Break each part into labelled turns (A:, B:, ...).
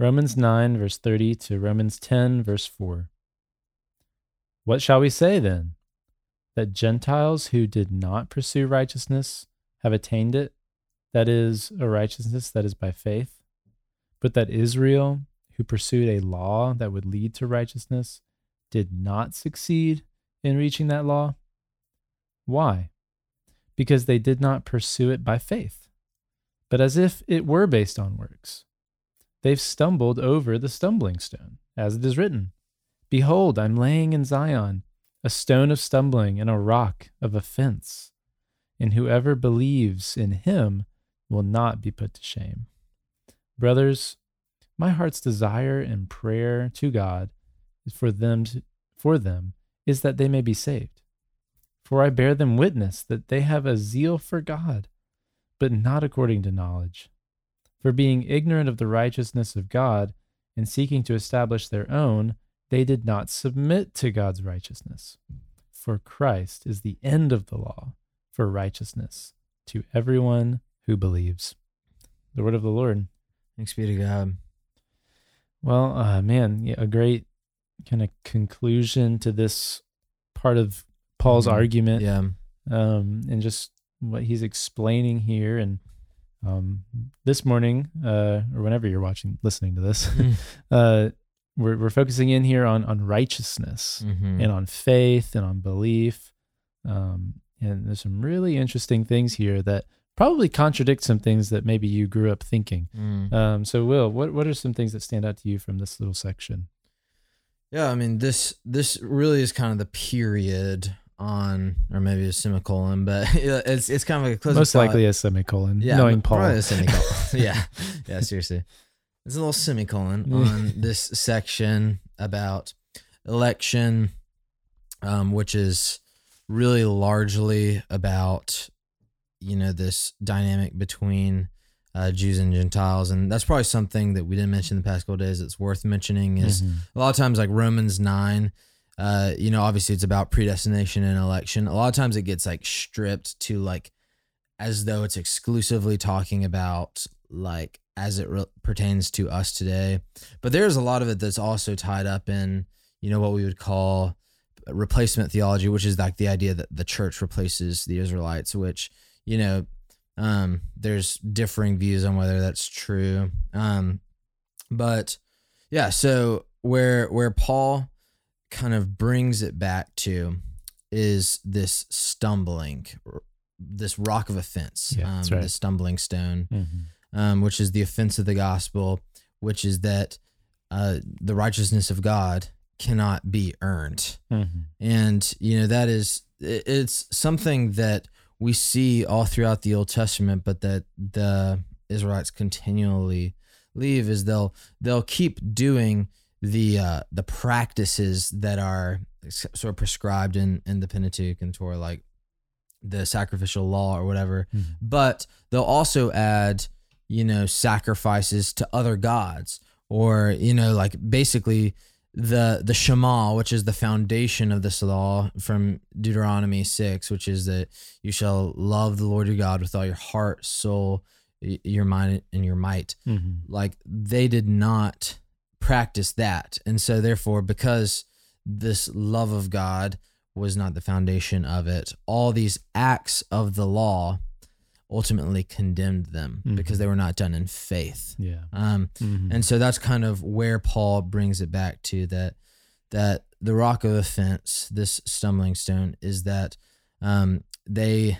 A: Romans 9, verse 30 to Romans 10, verse 4. What shall we say then? That Gentiles who did not pursue righteousness have attained it, that is, a righteousness that is by faith, but that Israel, who pursued a law that would lead to righteousness, did not succeed in reaching that law? Why? Because they did not pursue it by faith, but as if it were based on works. They've stumbled over the stumbling stone, as it is written Behold, I'm laying in Zion a stone of stumbling and a rock of offense, and whoever believes in him will not be put to shame. Brothers, my heart's desire and prayer to God for them to, for them is that they may be saved. For I bear them witness that they have a zeal for God, but not according to knowledge. For being ignorant of the righteousness of God and seeking to establish their own, they did not submit to God's righteousness. For Christ is the end of the law for righteousness to everyone who believes. The word of the Lord.
B: Thanks be to God.
A: Well, uh, man, yeah, a great kind of conclusion to this part of Paul's
B: Mhm.
A: argument,
B: Yeah.
A: um, and just what he's explaining here. And um, this morning, uh, or whenever you're watching, listening to this,
B: Mm.
A: uh, we're we're focusing in here on on righteousness
B: Mhm.
A: and on faith and on belief. Um, and there's some really interesting things here that probably contradict some things that maybe you grew up thinking.
B: Mm.
A: Um, so, Will, what what are some things that stand out to you from this little section?
B: Yeah, I mean this this really is kind of the period on, or maybe a semicolon, but it's it's kind of like a closing
A: Most likely a semicolon.
B: yeah,
A: knowing Paul.
B: probably a semicolon. yeah, yeah, seriously, it's a little semicolon on this section about election, um, which is really largely about you know this dynamic between uh, Jews and Gentiles, and that's probably something that we didn't mention the past couple days. That's worth mentioning is
A: Mhm.
B: a lot of times like Romans 9 uh you know obviously it's about predestination and election. A lot of times it gets like stripped to like as though it's exclusively talking about like as it re- pertains to us today. But there's a lot of it that's also tied up in you know what we would call replacement theology which is like the idea that the church replaces the Israelites which you know um there's differing views on whether that's true. Um but yeah so where where paul kind of brings it back to is this stumbling this rock of offense
A: Yeah,
B: um,
A: right.
B: the stumbling stone
A: Mhm.
B: um, which is the offense of the gospel which is that uh, the righteousness of god cannot be earned
A: Mhm.
B: and you know that is it's something that we see all throughout the Old Testament, but that the Israelites continually leave is they'll they'll keep doing the uh, the practices that are sort of prescribed in in the Pentateuch and Torah, like the sacrificial law or whatever.
A: Mhm.
B: But they'll also add, you know, sacrifices to other gods, or you know, like basically the the Shema, which is the foundation of this law from Deuteronomy six, which is that you shall love the Lord your God with all your heart, soul, your mind, and your might.
A: Mhm.
B: Like they did not practice that, and so therefore, because this love of God was not the foundation of it, all these acts of the law ultimately condemned them because
A: Mhm.
B: they were not done in faith.
A: Yeah.
B: Um,
A: Mhm.
B: and so that's kind of where Paul brings it back to that that the rock of offense, this stumbling stone, is that um, they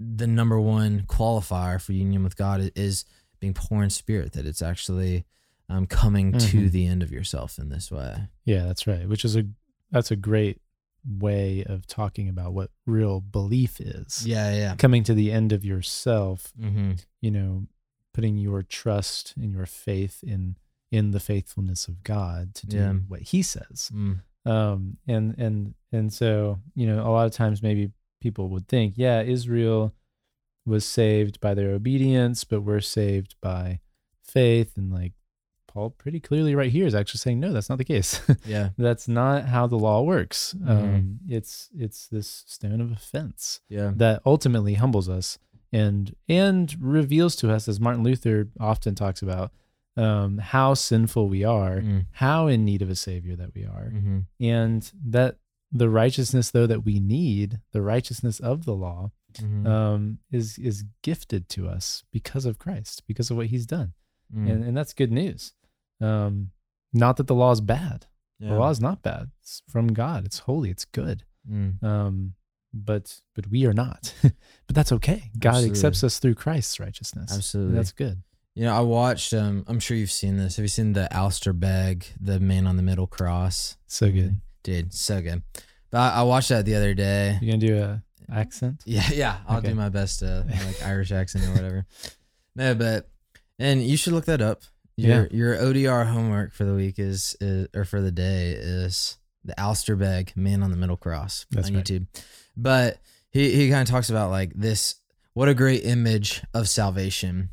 B: the number one qualifier for union with God is being poor in spirit. That it's actually um, coming to
A: Mhm.
B: the end of yourself in this way.
A: Yeah, that's right. Which is a that's a great way of talking about what real belief is.
B: Yeah, yeah.
A: Coming to the end of yourself,
B: Mm-hmm.
A: you know, putting your trust and your faith in in the faithfulness of God to do
B: Yeah.
A: what he says.
B: Mm.
A: Um and and and so, you know, a lot of times maybe people would think, yeah, Israel was saved by their obedience, but we're saved by faith and like Paul pretty clearly right here is actually saying no, that's not the case.
B: Yeah.
A: that's not how the law works.
B: Mhm.
A: Um, it's it's this stone of offense
B: Yeah.
A: that ultimately humbles us and and reveals to us, as Martin Luther often talks about, um, how sinful we are,
B: Mm.
A: how in need of a savior that we are,
B: Mm-hmm.
A: and that the righteousness though that we need, the righteousness of the law,
B: Mm-hmm.
A: um, is is gifted to us because of Christ, because of what He's done,
B: Mm.
A: and and that's good news. Um, not that the law is bad. The law is not bad. It's from God. It's holy. It's good.
B: Mm.
A: Um, but but we are not. but that's okay. God
B: Absolutely.
A: accepts us through Christ's righteousness.
B: Absolutely.
A: that's good.
B: You know, I watched. Um, I'm sure you've seen this. Have you seen the Alistair Begg, the man on the middle cross?
A: So good.
B: dude, so good. But I, I watched that the other day.
A: You gonna do a accent?
B: Yeah, yeah. I'll
A: Okay.
B: do my best, uh, like Irish accent or whatever. No, but and you should look that up. Your your ODR homework for the week is, is or for the day is the Alistair Begg Man on the Middle Cross
A: That's
B: on
A: right.
B: YouTube. But he he kind of talks about like this. What a great image of salvation.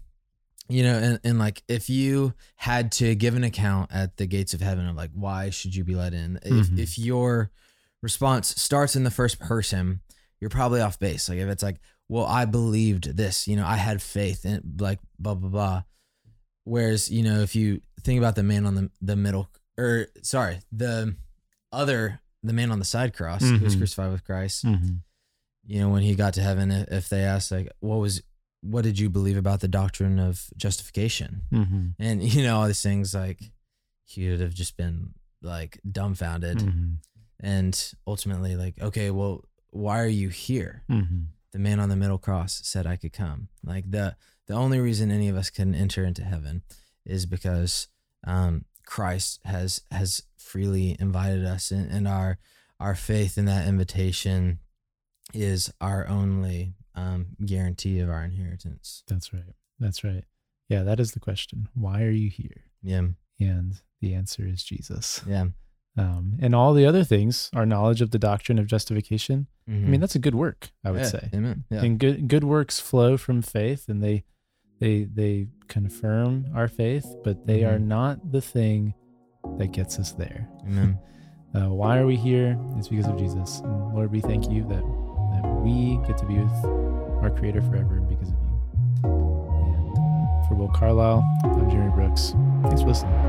B: You know, and, and like if you had to give an account at the gates of heaven of like why should you be let in, if
A: Mhm.
B: if your response starts in the first person, you're probably off base. Like if it's like, well, I believed this, you know, I had faith in like blah blah blah. Whereas, you know, if you think about the man on the the middle or sorry, the other the man on the side cross who was
A: Mhm.
B: crucified with Christ,
A: Mm-hmm.
B: you know, when he got to heaven, if they asked like, what was what did you believe about the doctrine of justification?
A: Mm-hmm.
B: And you know, all these things like he would have just been like dumbfounded
A: Mm-hmm.
B: and ultimately like, okay, well, why are you here? The man on the middle cross said I could come. Like the the only reason any of us can enter into heaven is because um, Christ has has freely invited us, and, and our our faith in that invitation is our only um, guarantee of our inheritance.
A: That's right. That's right. Yeah, that is the question. Why are you here?
B: Yeah,
A: And the answer is Jesus.
B: yeah.
A: Um, and all the other things, our knowledge of the doctrine of justification. I mean, that's a good work, I would say.
B: Mm-hmm. Amen. Yeah.
A: And good good works flow from faith, and they they they confirm our faith, but they are
B: Mhm.
A: not the thing that gets us there.
B: Amen.
A: Uh, why are we here? It's because of Jesus. And Lord, we thank you that that we get to be with our Creator forever because of you. And uh, for Will Carlisle, I'm Jeremy Brooks. Thanks for listening.